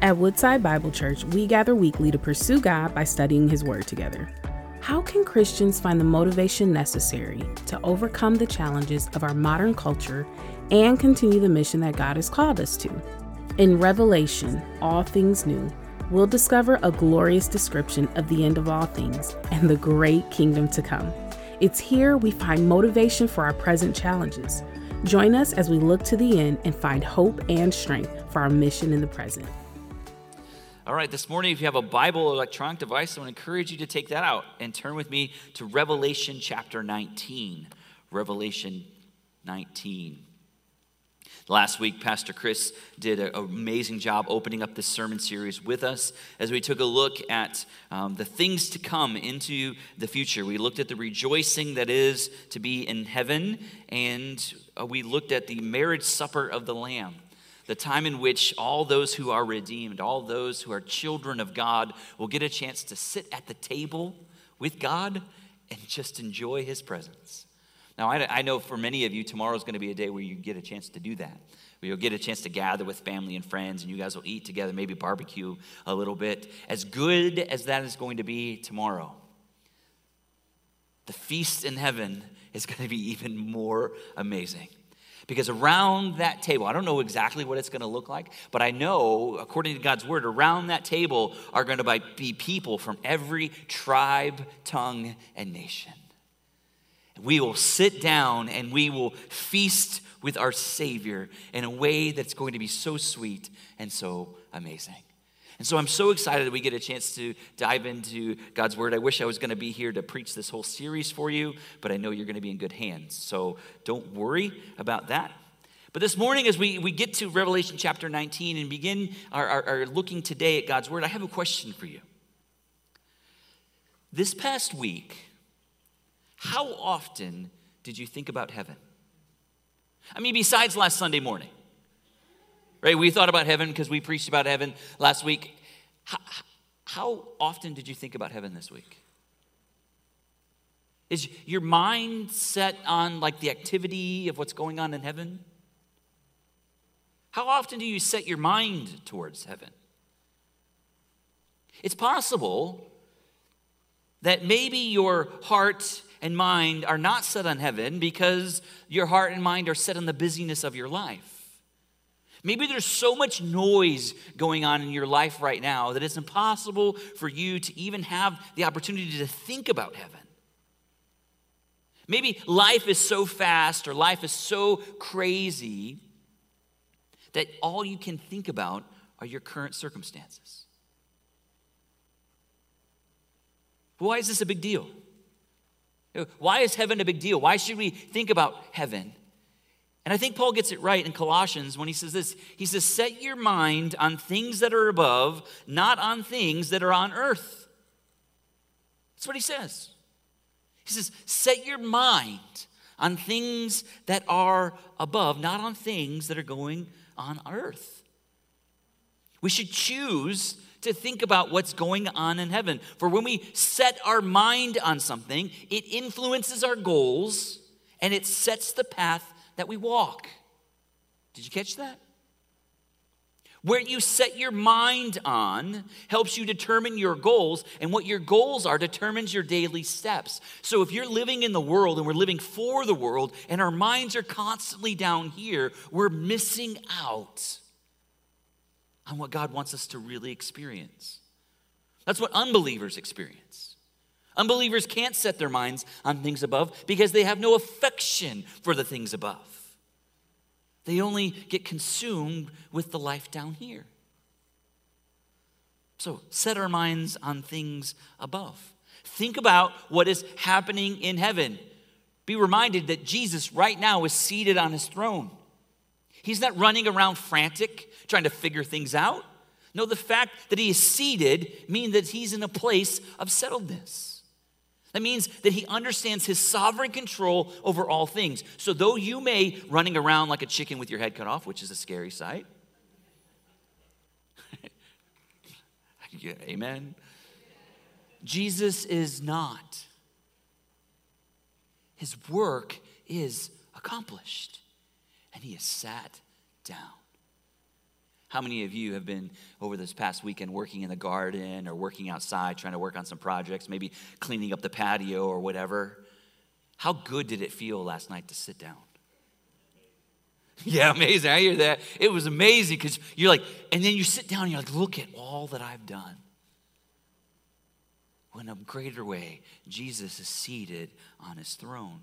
At Woodside Bible Church, we gather weekly to pursue God by studying His Word together. How can Christians find the motivation necessary to overcome the challenges of our modern culture and continue the mission that God has called us to? In Revelation, All Things New, we'll discover a glorious description of the end of all things and the great kingdom to come. It's here we find motivation for our present challenges. Join us as we look to the end and find hope and strength for our mission in the present. All right, this morning, if you have a Bible or electronic device, I want to encourage you to take that out and turn with me to Revelation chapter 19. Revelation 19. Last week, Pastor Chris did an amazing job opening up this sermon series with us as we took a look at um, the things to come into the future. We looked at the rejoicing that is to be in heaven, and uh, we looked at the marriage supper of the Lamb the time in which all those who are redeemed, all those who are children of God, will get a chance to sit at the table with God and just enjoy his presence. Now, I, I know for many of you, tomorrow is going to be a day where you get a chance to do that. Where you'll get a chance to gather with family and friends, and you guys will eat together, maybe barbecue a little bit. As good as that is going to be tomorrow, the feast in heaven is going to be even more amazing. Because around that table, I don't know exactly what it's going to look like, but I know, according to God's word, around that table are going to be people from every tribe, tongue, and nation. We will sit down and we will feast with our Savior in a way that's going to be so sweet and so amazing. And so I'm so excited that we get a chance to dive into God's Word. I wish I was going to be here to preach this whole series for you, but I know you're going to be in good hands. So don't worry about that. But this morning, as we, we get to Revelation chapter 19 and begin our, our, our looking today at God's Word, I have a question for you. This past week, how often did you think about heaven? I mean, besides last Sunday morning. Right? We thought about heaven because we preached about heaven last week. How, how often did you think about heaven this week? Is your mind set on like the activity of what's going on in heaven? How often do you set your mind towards heaven? It's possible that maybe your heart and mind are not set on heaven because your heart and mind are set on the busyness of your life. Maybe there's so much noise going on in your life right now that it's impossible for you to even have the opportunity to think about heaven. Maybe life is so fast or life is so crazy that all you can think about are your current circumstances. Why is this a big deal? Why is heaven a big deal? Why should we think about heaven? And I think Paul gets it right in Colossians when he says this. He says, Set your mind on things that are above, not on things that are on earth. That's what he says. He says, Set your mind on things that are above, not on things that are going on earth. We should choose to think about what's going on in heaven. For when we set our mind on something, it influences our goals and it sets the path that we walk. Did you catch that? Where you set your mind on helps you determine your goals, and what your goals are determines your daily steps. So, if you're living in the world and we're living for the world, and our minds are constantly down here, we're missing out on what God wants us to really experience. That's what unbelievers experience. Unbelievers can't set their minds on things above because they have no affection for the things above. They only get consumed with the life down here. So set our minds on things above. Think about what is happening in heaven. Be reminded that Jesus right now is seated on his throne. He's not running around frantic, trying to figure things out. No, the fact that he is seated means that he's in a place of settledness. That means that he understands his sovereign control over all things. So, though you may running around like a chicken with your head cut off, which is a scary sight, yeah, amen. Jesus is not. His work is accomplished, and he is sat down. How many of you have been over this past weekend working in the garden or working outside trying to work on some projects, maybe cleaning up the patio or whatever? How good did it feel last night to sit down? Yeah, amazing. I hear that. It was amazing because you're like, and then you sit down and you're like, look at all that I've done. In a greater way, Jesus is seated on his throne.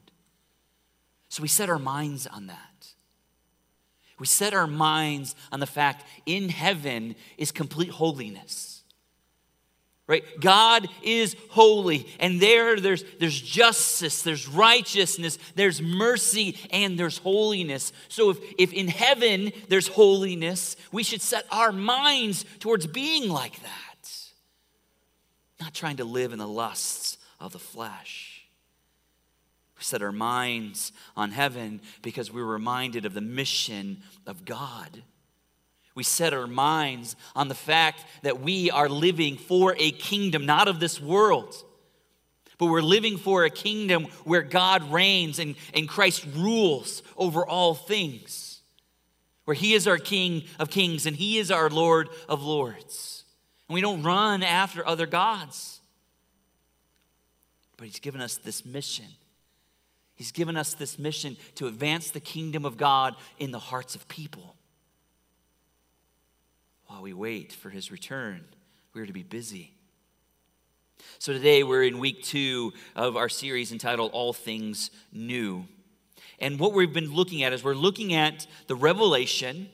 So we set our minds on that. We set our minds on the fact in heaven is complete holiness. Right? God is holy, and there there's, there's justice, there's righteousness, there's mercy, and there's holiness. So if, if in heaven there's holiness, we should set our minds towards being like that, not trying to live in the lusts of the flesh. We set our minds on heaven because we're reminded of the mission of God. We set our minds on the fact that we are living for a kingdom, not of this world, but we're living for a kingdom where God reigns and, and Christ rules over all things, where He is our King of kings and He is our Lord of lords. And we don't run after other gods, but He's given us this mission He's given us this mission to advance the kingdom of God in the hearts of people. While we wait for his return, we're to be busy. So today we're in week two of our series entitled All Things New. And what we've been looking at is we're looking at the revelation,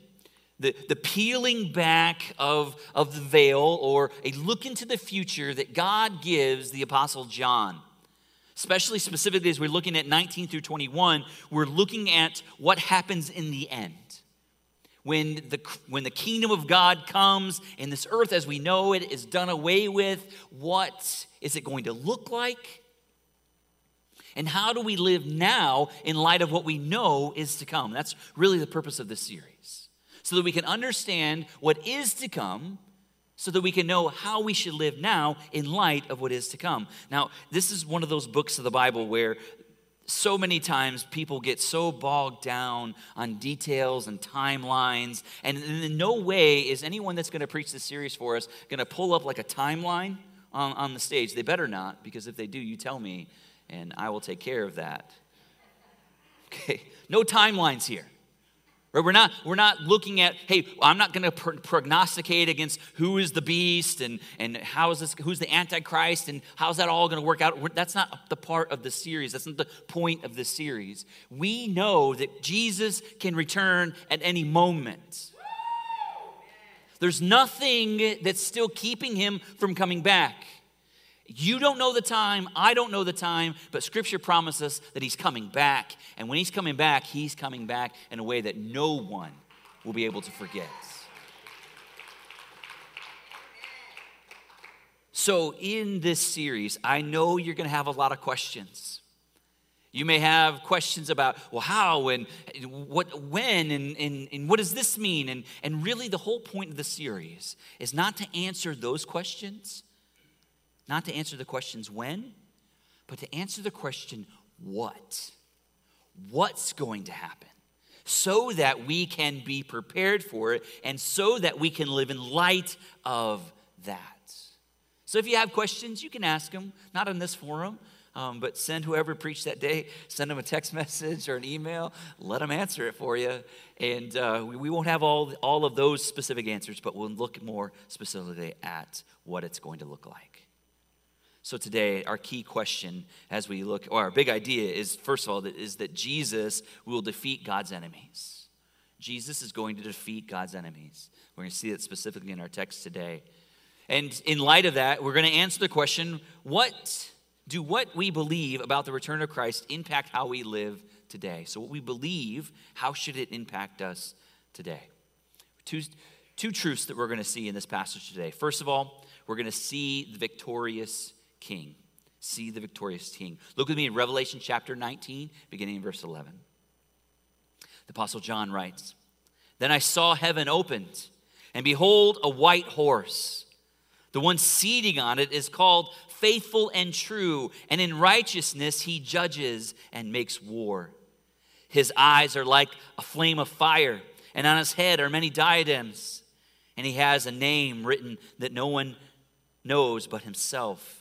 the, the peeling back of, of the veil, or a look into the future that God gives the Apostle John especially specifically as we're looking at 19 through 21, we're looking at what happens in the end. When the, when the kingdom of God comes and this earth as we know it is done away with, what is it going to look like? And how do we live now in light of what we know is to come? That's really the purpose of this series. So that we can understand what is to come so that we can know how we should live now in light of what is to come. Now, this is one of those books of the Bible where so many times people get so bogged down on details and timelines, and in no way is anyone that's going to preach this series for us going to pull up like a timeline on, on the stage. They better not, because if they do, you tell me, and I will take care of that. Okay, no timelines here. Right? We're not, we're not looking at, hey, I'm not going to prognosticate against who is the beast and, and how is this, who's the Antichrist and how's that all going to work out. That's not the part of the series. That's not the point of the series. We know that Jesus can return at any moment. There's nothing that's still keeping him from coming back. You don't know the time, I don't know the time, but Scripture promises that He's coming back. And when He's coming back, He's coming back in a way that no one will be able to forget. So, in this series, I know you're going to have a lot of questions. You may have questions about, well, how and what, when, and, and, and what does this mean? And, and really, the whole point of the series is not to answer those questions not to answer the questions when, but to answer the question what? What's going to happen? So that we can be prepared for it and so that we can live in light of that. So if you have questions, you can ask them, not in this forum, um, but send whoever preached that day, send them a text message or an email, let them answer it for you. And uh, we, we won't have all, all of those specific answers, but we'll look more specifically at what it's going to look like. So today, our key question as we look, or our big idea is first of all, is that Jesus will defeat God's enemies. Jesus is going to defeat God's enemies. We're going to see that specifically in our text today. And in light of that, we're going to answer the question what do what we believe about the return of Christ impact how we live today? So, what we believe, how should it impact us today? Two, two truths that we're going to see in this passage today. First of all, we're going to see the victorious king. See the victorious king. Look with me in Revelation chapter 19, beginning in verse 11. The Apostle John writes Then I saw heaven opened, and behold, a white horse. The one seating on it is called faithful and true, and in righteousness he judges and makes war. His eyes are like a flame of fire, and on his head are many diadems And he has a name written that no one knows but himself.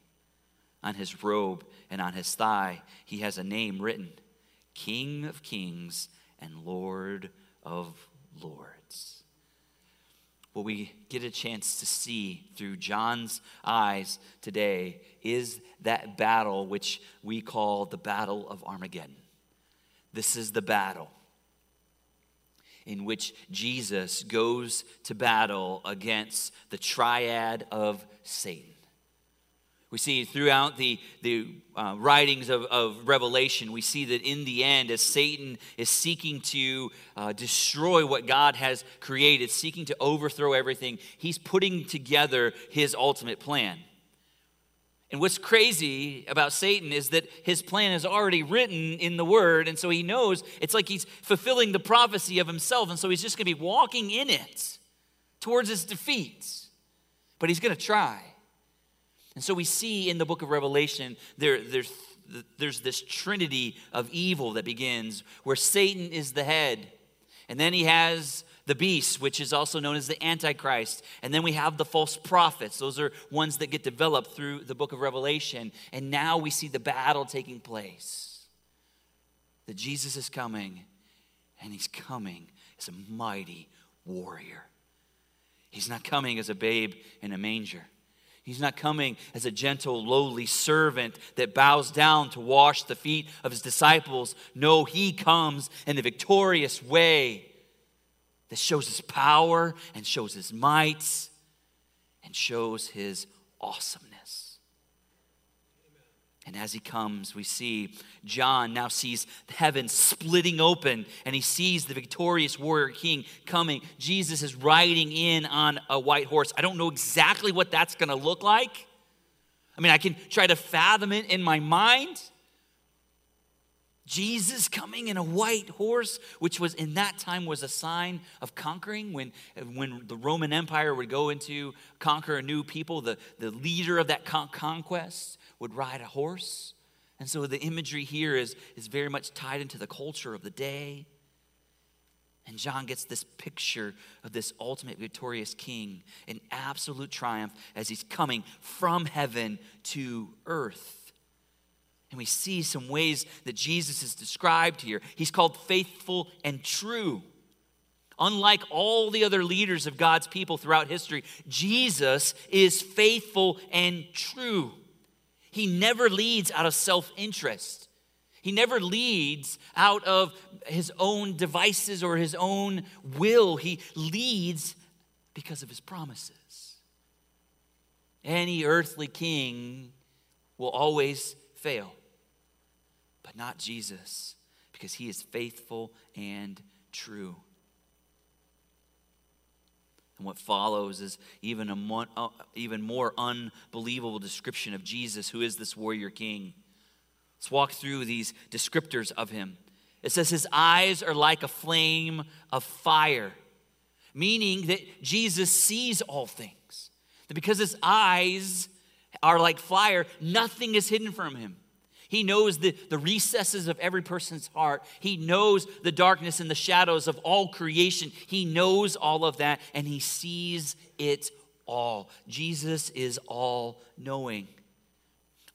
On his robe and on his thigh, he has a name written King of Kings and Lord of Lords. What we get a chance to see through John's eyes today is that battle which we call the Battle of Armageddon. This is the battle in which Jesus goes to battle against the triad of Satan. We see throughout the, the uh, writings of, of Revelation, we see that in the end, as Satan is seeking to uh, destroy what God has created, seeking to overthrow everything, he's putting together his ultimate plan. And what's crazy about Satan is that his plan is already written in the word. And so he knows it's like he's fulfilling the prophecy of himself. And so he's just going to be walking in it towards his defeat. But he's going to try. And so we see in the book of Revelation, there, there's, there's this trinity of evil that begins where Satan is the head. And then he has the beast, which is also known as the Antichrist. And then we have the false prophets. Those are ones that get developed through the book of Revelation. And now we see the battle taking place. That Jesus is coming, and he's coming as a mighty warrior. He's not coming as a babe in a manger. He's not coming as a gentle, lowly servant that bows down to wash the feet of his disciples. No, he comes in a victorious way that shows his power and shows his might and shows his awesomeness. And as he comes, we see John now sees heaven splitting open and he sees the victorious warrior king coming. Jesus is riding in on a white horse. I don't know exactly what that's going to look like. I mean, I can try to fathom it in my mind. Jesus coming in a white horse, which was in that time was a sign of conquering. When, when the Roman Empire would go into conquer a new people, the, the leader of that con- conquest would ride a horse. And so the imagery here is, is very much tied into the culture of the day. And John gets this picture of this ultimate victorious king in absolute triumph as he's coming from heaven to earth. And we see some ways that Jesus is described here. He's called faithful and true. Unlike all the other leaders of God's people throughout history, Jesus is faithful and true. He never leads out of self interest. He never leads out of his own devices or his own will. He leads because of his promises. Any earthly king will always fail but not Jesus, because he is faithful and true. And what follows is even a more, uh, even more unbelievable description of Jesus, who is this warrior king. Let's walk through these descriptors of him. It says, His eyes are like a flame of fire, meaning that Jesus sees all things. That because his eyes are like fire, nothing is hidden from him. He knows the, the recesses of every person's heart. He knows the darkness and the shadows of all creation. He knows all of that and he sees it all. Jesus is all knowing.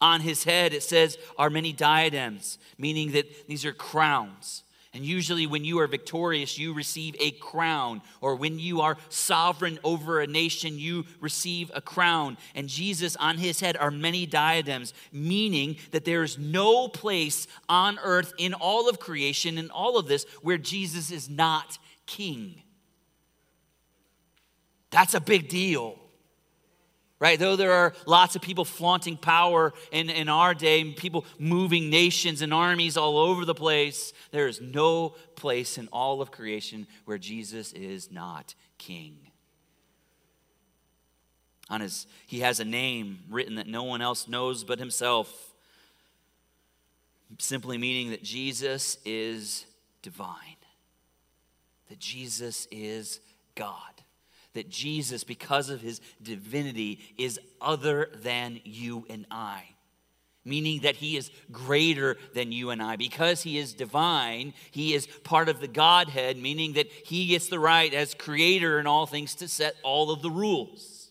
On his head, it says, are many diadems, meaning that these are crowns. And usually, when you are victorious, you receive a crown. Or when you are sovereign over a nation, you receive a crown. And Jesus, on his head, are many diadems, meaning that there is no place on earth in all of creation, in all of this, where Jesus is not king. That's a big deal right? Though there are lots of people flaunting power in, in our day, people moving nations and armies all over the place, there is no place in all of creation where Jesus is not king. On his, he has a name written that no one else knows but himself, simply meaning that Jesus is divine, that Jesus is God, that Jesus, because of his divinity, is other than you and I meaning that he is greater than you and I. Because he is divine, he is part of the Godhead, meaning that he gets the right as creator in all things to set all of the rules.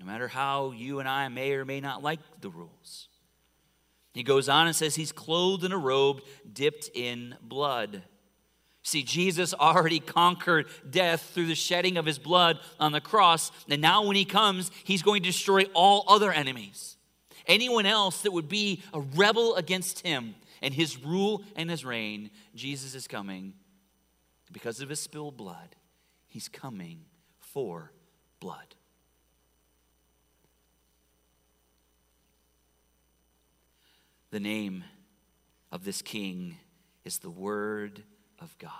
No matter how you and I may or may not like the rules. He goes on and says he's clothed in a robe dipped in blood. See, Jesus already conquered death through the shedding of his blood on the cross. And now, when he comes, he's going to destroy all other enemies. Anyone else that would be a rebel against him and his rule and his reign, Jesus is coming because of his spilled blood. He's coming for blood. The name of this king is the Word of God.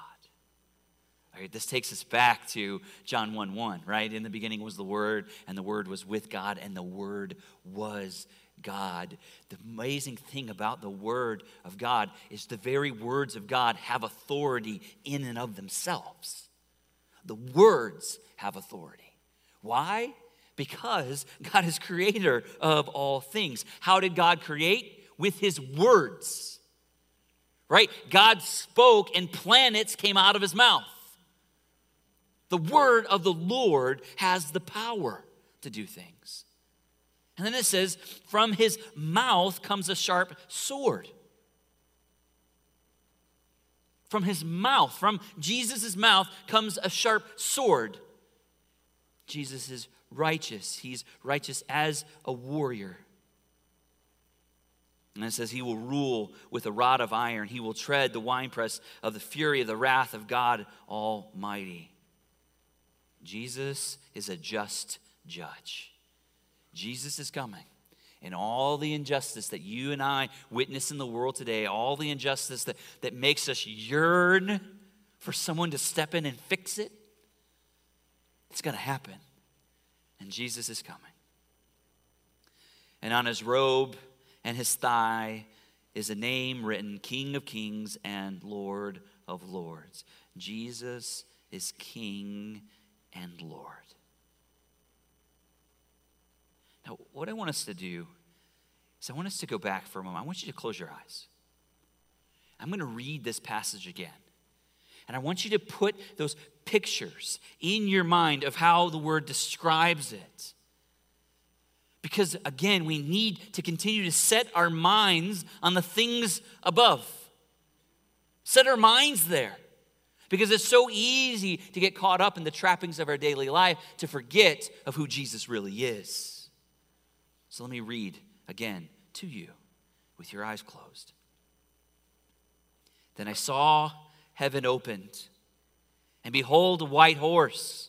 All right, this takes us back to John 1 1, right? In the beginning was the Word, and the Word was with God, and the Word was God. The amazing thing about the Word of God is the very words of God have authority in and of themselves. The words have authority. Why? Because God is creator of all things. How did God create? with his words. Right? God spoke and planets came out of his mouth. The word of the Lord has the power to do things. And then it says, from his mouth comes a sharp sword. From his mouth, from Jesus' mouth comes a sharp sword. Jesus is righteous. He's righteous as a warrior. And it says, He will rule with a rod of iron. He will tread the winepress of the fury of the wrath of God Almighty. Jesus is a just judge. Jesus is coming. And all the injustice that you and I witness in the world today, all the injustice that, that makes us yearn for someone to step in and fix it, it's going to happen. And Jesus is coming. And on his robe, and his thigh is a name written King of Kings and Lord of Lords. Jesus is King and Lord. Now, what I want us to do is I want us to go back for a moment. I want you to close your eyes. I'm going to read this passage again. And I want you to put those pictures in your mind of how the word describes it. Because again, we need to continue to set our minds on the things above. Set our minds there. Because it's so easy to get caught up in the trappings of our daily life to forget of who Jesus really is. So let me read again to you with your eyes closed. Then I saw heaven opened, and behold, a white horse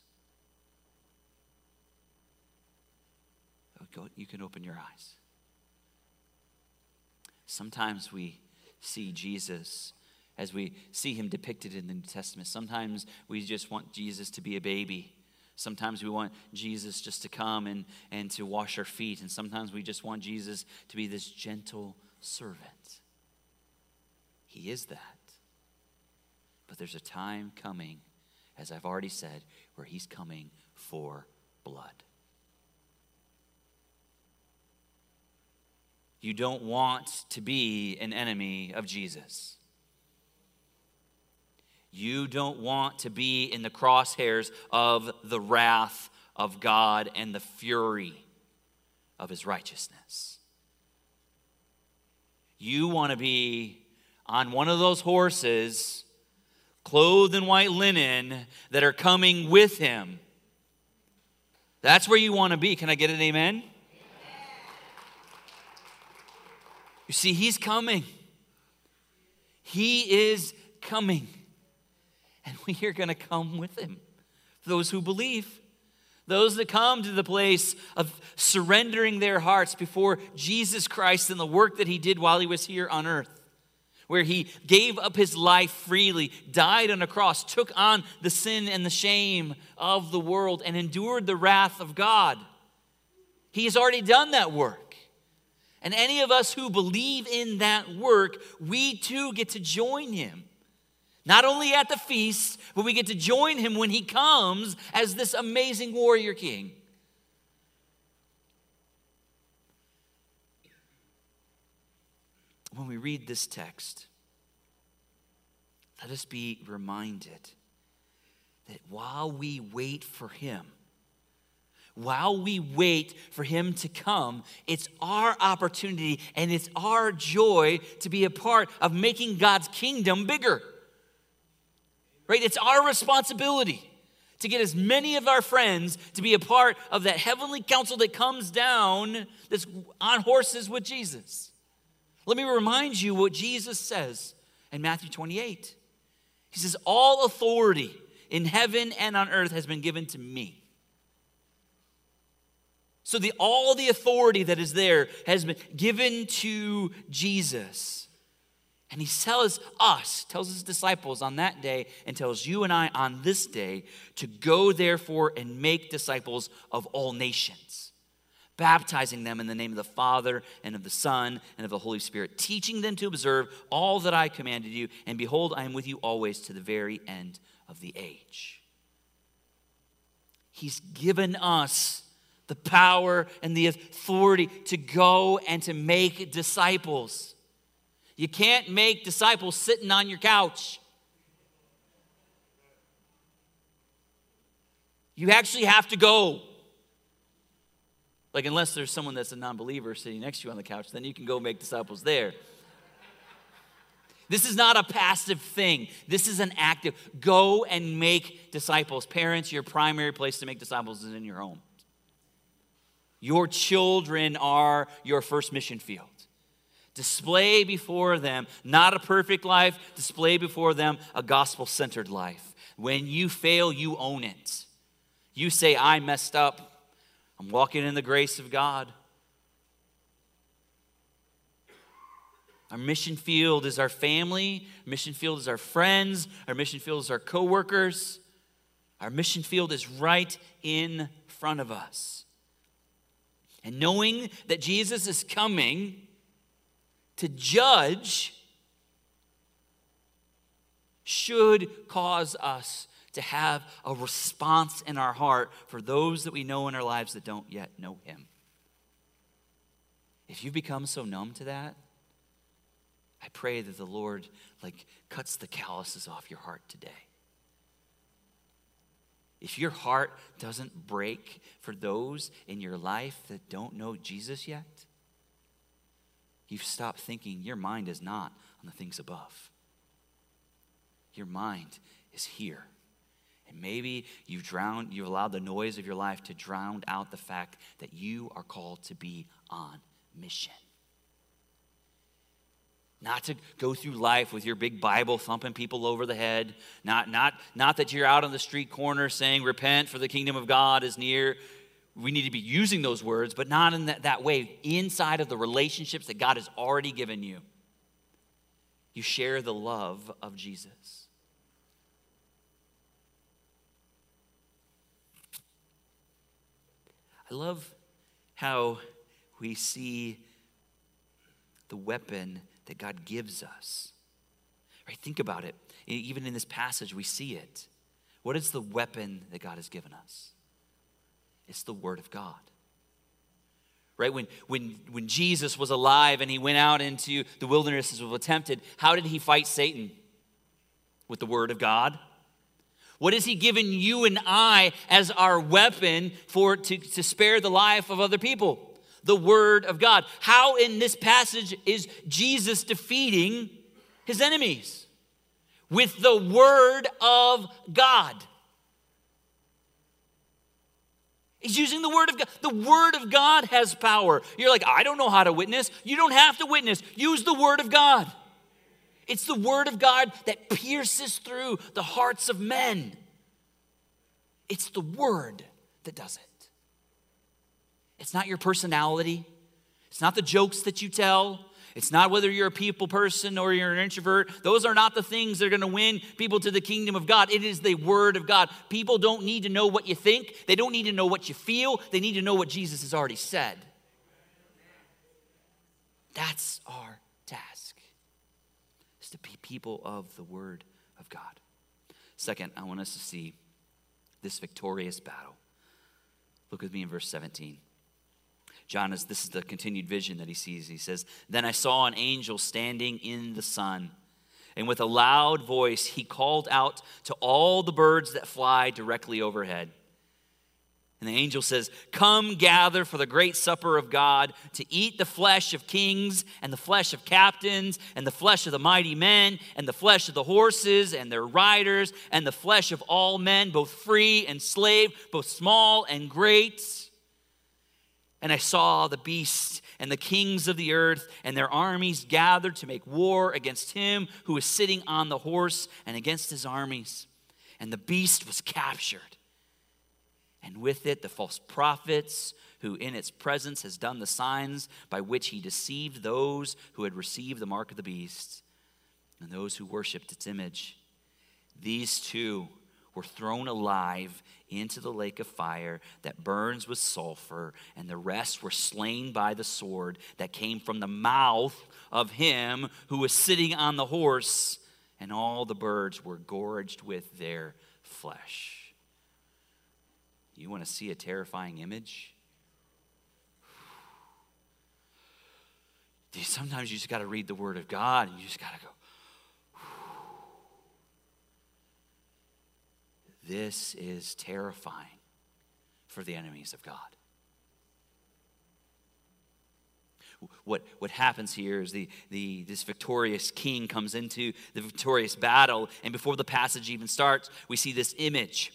Go, you can open your eyes. Sometimes we see Jesus as we see him depicted in the New Testament. Sometimes we just want Jesus to be a baby. Sometimes we want Jesus just to come and, and to wash our feet. And sometimes we just want Jesus to be this gentle servant. He is that. But there's a time coming, as I've already said, where he's coming for blood. You don't want to be an enemy of Jesus. You don't want to be in the crosshairs of the wrath of God and the fury of his righteousness. You want to be on one of those horses, clothed in white linen, that are coming with him. That's where you want to be. Can I get an amen? You see, he's coming. He is coming. And we are going to come with him. Those who believe, those that come to the place of surrendering their hearts before Jesus Christ and the work that he did while he was here on earth where he gave up his life freely, died on a cross, took on the sin and the shame of the world, and endured the wrath of God. He has already done that work. And any of us who believe in that work, we too get to join him. Not only at the feast, but we get to join him when he comes as this amazing warrior king. When we read this text, let us be reminded that while we wait for him, while we wait for him to come, it's our opportunity and it's our joy to be a part of making God's kingdom bigger right? It's our responsibility to get as many of our friends to be a part of that heavenly council that comes down that's on horses with Jesus. Let me remind you what Jesus says in Matthew 28. He says, All authority in heaven and on earth has been given to me. So the, all the authority that is there has been given to Jesus. And he tells us, tells his disciples on that day, and tells you and I on this day to go therefore and make disciples of all nations, baptizing them in the name of the Father and of the Son and of the Holy Spirit, teaching them to observe all that I commanded you. And behold, I am with you always to the very end of the age. He's given us the power and the authority to go and to make disciples. You can't make disciples sitting on your couch. You actually have to go. Like, unless there's someone that's a non believer sitting next to you on the couch, then you can go make disciples there. This is not a passive thing. This is an active. Go and make disciples. Parents, your primary place to make disciples is in your home. Your children are your first mission field. Display before them not a perfect life, display before them a gospel centered life. When you fail, you own it. You say, I messed up. I'm walking in the grace of God. Our mission field is our family, mission field is our friends, our mission field is our coworkers. Our mission field is right in front of us. And knowing that Jesus is coming, to judge should cause us to have a response in our heart for those that we know in our lives that don't yet know Him. If you've become so numb to that, I pray that the Lord like cuts the calluses off your heart today. If your heart doesn't break for those in your life that don't know Jesus yet, you've stopped thinking your mind is not on the things above. Your mind is here. And maybe you've drowned, you've allowed the noise of your life to drown out the fact that you are called to be on mission. Not to go through life with your big Bible thumping people over the head. Not, not, not that you're out on the street corner saying, Repent, for the kingdom of God is near we need to be using those words, but not in that, that way, inside of the relationships that God has already given you. You share the love of Jesus. I love how we see the weapon that God gives us. Right? Think about it. Even in this passage, we see it. What is the weapon that God has given us? It's the Word of God. right? When, when, when Jesus was alive and he went out into the wilderness and was tempted, how did he fight Satan? With the word of God. What has he given you and I as our weapon for to, to spare the life of other people? The word of God. How in this passage is Jesus defeating his enemies? With the word of God. He's using the Word of God. The Word of God has power. You're like, I don't know how to witness. You don't have to witness. Use the Word of God. It's the Word of God that pierces through the hearts of men. It's the Word that does it. It's not your personality, it's not the jokes that you tell, it's not whether you're a people person or you're an introvert. Those are not the things that are going to win people to the kingdom of God. It is the word of God. People don't need to know what you think, they don't need to know what you feel, they need to know what Jesus has already said. That's our task, is to be people of the word of God. Second, I want us to see this victorious battle. Look with me in verse 17. John is this is the continued vision that he sees. He says, Then I saw an angel standing in the sun, and with a loud voice he called out to all the birds that fly directly overhead. And the angel says, Come gather for the great supper of God to eat the flesh of kings and the flesh of captains and the flesh of the mighty men and the flesh of the horses and their riders and the flesh of all men, both free and slave, both small and great. And I saw the beast and the kings of the earth and their armies gathered to make war against him who was sitting on the horse and against his armies. And the beast was captured. And with it, the false prophets, who in its presence has done the signs by which he deceived those who had received the mark of the beast and those who worshiped its image. These two were thrown alive into the lake of fire that burns with sulfur, and the rest were slain by the sword that came from the mouth of him who was sitting on the horse, and all the birds were gorged with their flesh. You want to see a terrifying image? Sometimes you just got to read the Word of God and you just got to go, This is terrifying for the enemies of God. What, what happens here is the, the, this victorious king comes into the victorious battle, and before the passage even starts, we see this image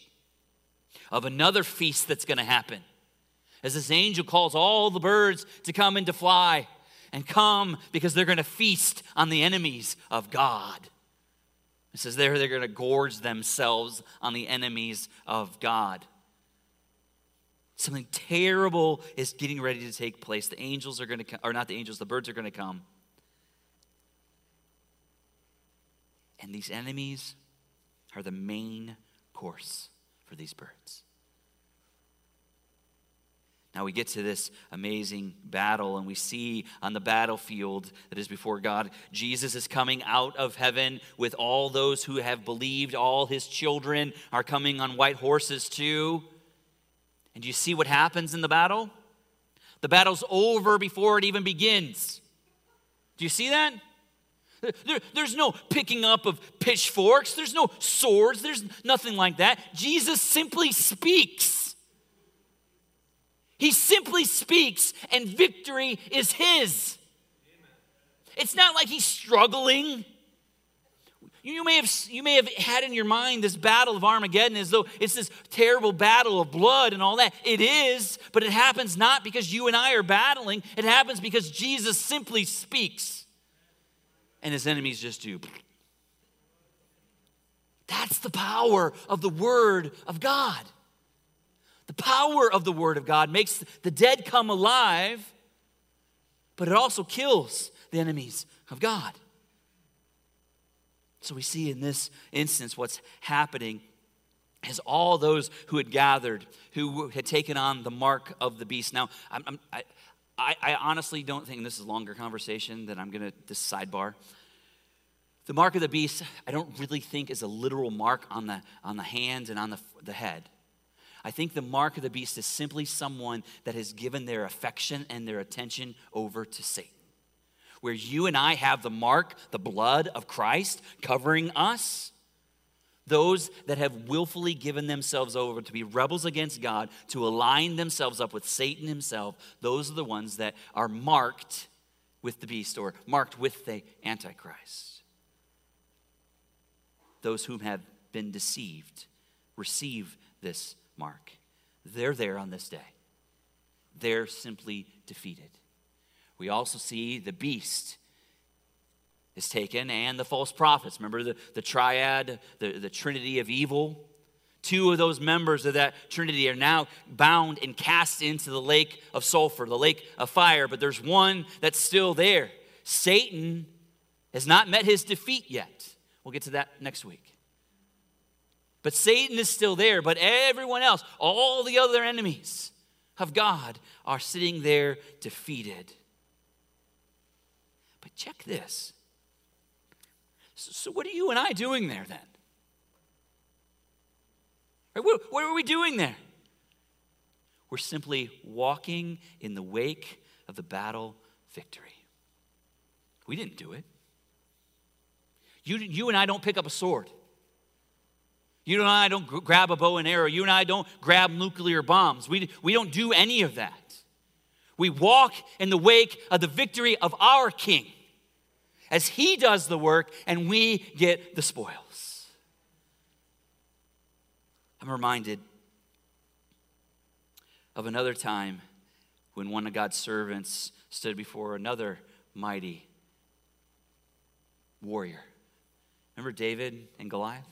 of another feast that's going to happen. As this angel calls all the birds to come and to fly and come because they're going to feast on the enemies of God. It says there they're going to gorge themselves on the enemies of God. Something terrible is getting ready to take place. The angels are going to come, or not the angels, the birds are going to come. And these enemies are the main course for these birds. Now we get to this amazing battle, and we see on the battlefield that is before God, Jesus is coming out of heaven with all those who have believed. All his children are coming on white horses too. And do you see what happens in the battle? The battle's over before it even begins. Do you see that? There, there's no picking up of pitchforks, there's no swords, there's nothing like that. Jesus simply speaks. He simply speaks, and victory is his. It's not like he's struggling. You may, have, you may have had in your mind this battle of Armageddon as though it's this terrible battle of blood and all that. It is, but it happens not because you and I are battling. It happens because Jesus simply speaks and his enemies just do. That's the power of the Word of God. Power of the Word of God makes the dead come alive, but it also kills the enemies of God. So we see in this instance what's happening is all those who had gathered, who had taken on the mark of the beast. Now, I'm, I'm, i I, honestly don't think this is a longer conversation than I'm going to, this sidebar. The mark of the beast, I don't really think is a literal mark on the, on the hands and on the, the head. I think the mark of the beast is simply someone that has given their affection and their attention over to Satan. Where you and I have the mark, the blood of Christ covering us, those that have willfully given themselves over to be rebels against God, to align themselves up with Satan himself, those are the ones that are marked with the beast or marked with the Antichrist. Those whom have been deceived receive this mark. They're there on this day. They're simply defeated. We also see the beast is taken and the false prophets. Remember the, the triad, the, the trinity of evil? Two of those members of that trinity are now bound and cast into the lake of sulfur, the lake of fire, but there's one that's still there. Satan has not met his defeat yet. We'll get to that next week. But Satan is still there, but everyone else, all the other enemies of God, are sitting there defeated. But check this. So, what are you and I doing there then? What, are we doing there? We're simply walking in the wake of the battle victory. We didn't do it. You, you and I don't pick up a sword. You and I don't grab a bow and arrow. You and I don't grab nuclear bombs. We, we don't do any of that. We walk in the wake of the victory of our King as he does the work and we get the spoils. I'm reminded of another time when one of God's servants stood before another mighty warrior. Remember David and Goliath?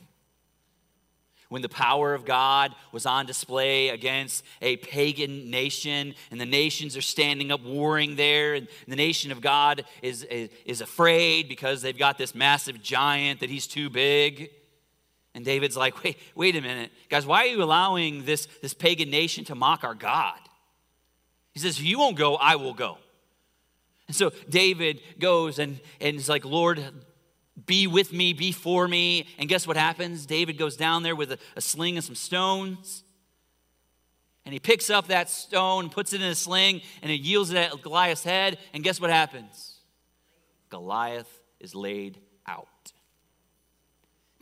When the power of God was on display against a pagan nation, and the nations are standing up warring there, and the nation of God is, is, is afraid because they've got this massive giant that he's too big. And David's like, wait, wait a minute. Guys, why are you allowing this, this pagan nation to mock our God? He says, if you won't go, I will go. And so David goes and, and is like, Lord, be with me, be for me. And guess what happens? David goes down there with a, a sling and some stones. And he picks up that stone, puts it in a sling, and it yields it at Goliath's head. And guess what happens? Goliath is laid out.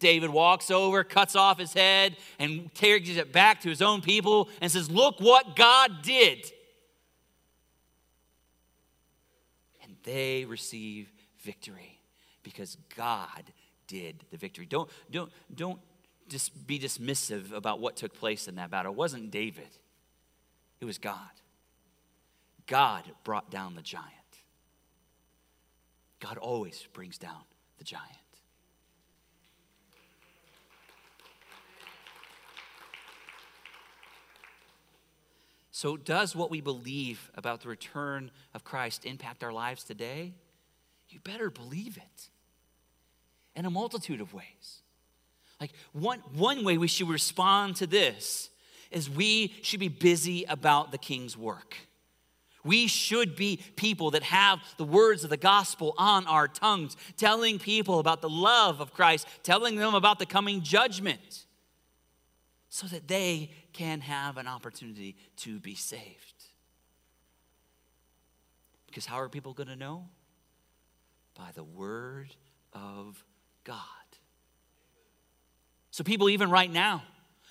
David walks over, cuts off his head, and takes it back to his own people and says, Look what God did. And they receive victory because God did the victory. Don't, don't, don't just be dismissive about what took place in that battle. It wasn't David, it was God. God brought down the giant. God always brings down the giant. So, does what we believe about the return of Christ impact our lives today? You better believe it in a multitude of ways. Like one, one way we should respond to this is we should be busy about the king's work. We should be people that have the words of the gospel on our tongues, telling people about the love of Christ, telling them about the coming judgment, so that they can have an opportunity to be saved. Because how are people going to know? By the word of God. So, people, even right now,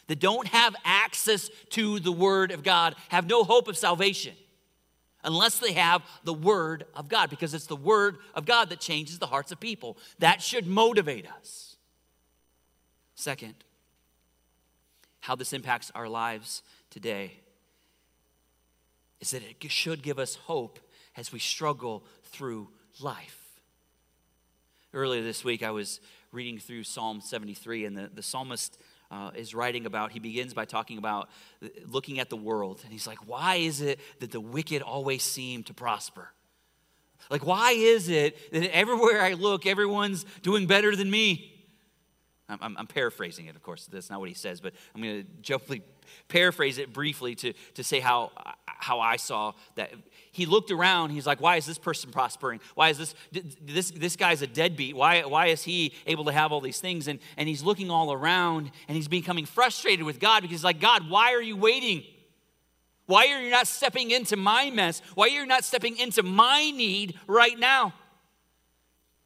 that don't have access to the Word of God have no hope of salvation unless they have the Word of God, because it's the Word of God that changes the hearts of people. That should motivate us. Second, how this impacts our lives today is that it should give us hope as we struggle through life. Earlier this week, I was reading through Psalm 73, and the, the psalmist uh, is writing about, he begins by talking about looking at the world. And he's like, why is it that the wicked always seem to prosper? Like, why is it that everywhere I look, everyone's doing better than me? I'm, I'm, paraphrasing it, of course. That's not what he says, but I'm going to jokingly paraphrase it briefly to, to say how, how I saw that. He looked around. He's like, why is this person prospering? Why is this, this, this guy's a deadbeat? Why, why is he able to have all these things? And, and he's looking all around and he's becoming frustrated with God because he's like, God, why are you waiting? Why are you not stepping into my mess? Why are you not stepping into my need right now?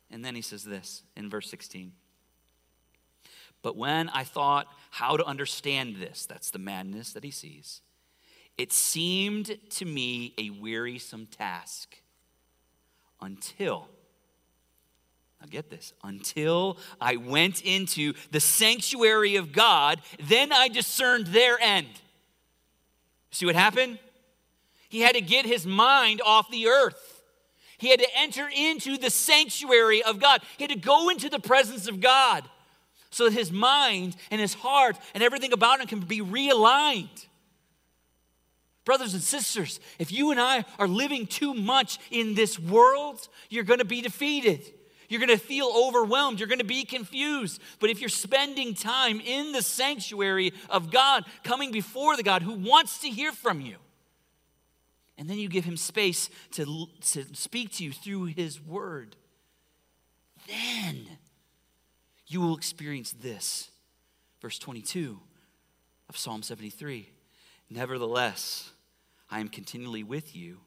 And then he says this in verse 16. But when I thought how to understand this, that's the madness that he sees, it seemed to me a wearisome task until, now get this, until I went into the sanctuary of God, then I discerned their end. See what happened? He had to get his mind off the earth. He had to enter into the sanctuary of God. He had to go into the presence of God so that his mind and his heart and everything about him can be realigned. Brothers and sisters, if you and I are living too much in this world, you're going to be defeated. You're going to feel overwhelmed. You're going to be confused. But if you're spending time in the sanctuary of God, coming before the God who wants to hear from you, and then you give him space to, to speak to you through his word, then you will experience this. Verse 22 of Psalm 73 Nevertheless, I am continually with you.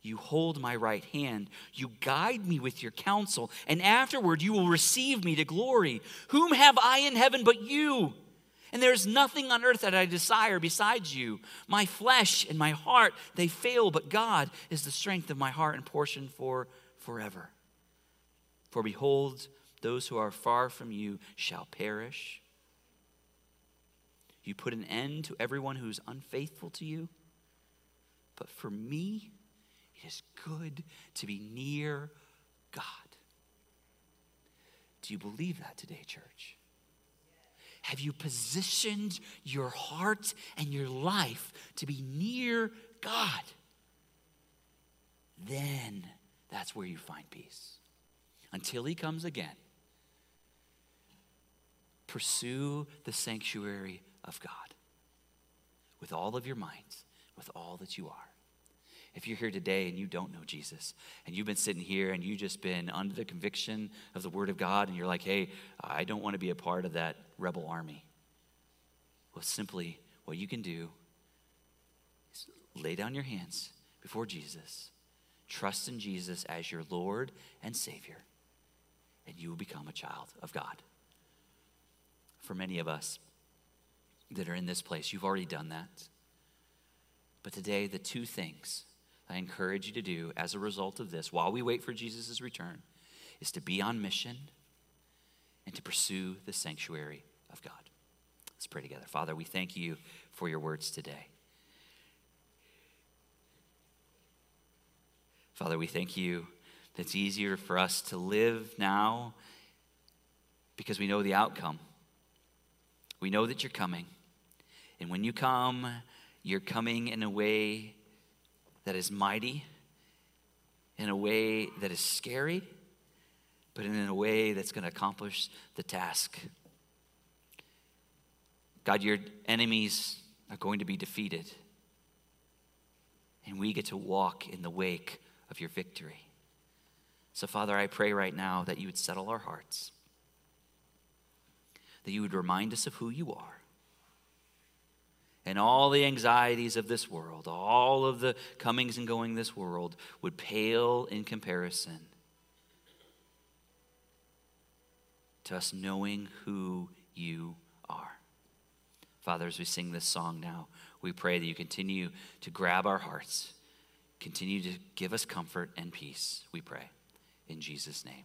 You hold my right hand. You guide me with your counsel, and afterward you will receive me to glory. Whom have I in heaven but you? And there is nothing on earth that I desire besides you. My flesh and my heart, they fail, but God is the strength of my heart and portion for forever. For behold, those who are far from you shall perish. You put an end to everyone who is unfaithful to you. But for me, it is good to be near God. Do you believe that today, church? Have you positioned your heart and your life to be near God? Then that's where you find peace. Until He comes again pursue the sanctuary of God with all of your minds, with all that you are. If you're here today and you don't know Jesus, and you've been sitting here and you've just been under the conviction of the Word of God, and you're like, hey, I don't want to be a part of that rebel army. Well, simply what you can do is lay down your hands before Jesus, trust in Jesus as your Lord and Savior, and you will become a child of God for many of us that are in this place. You've already done that. But today, the two things I encourage you to do as a result of this, while we wait for Jesus' return, is to be on mission and to pursue the sanctuary of God. Let's pray together. Father, we thank you for your words today. Father, we thank you that it's easier for us to live now because we know the outcome. We know that you're coming. And when you come, you're coming in a way that is mighty, in a way that is scary, but in a way that's going to accomplish the task. God, your enemies are going to be defeated. And we get to walk in the wake of your victory. So, Father, I pray right now that you would settle our hearts that you would remind us of who you are. And all the anxieties of this world, all of the comings and going this world would pale in comparison to us knowing who you are. Father, as we sing this song now, we pray that you continue to grab our hearts, continue to give us comfort and peace, we pray. In Jesus' name.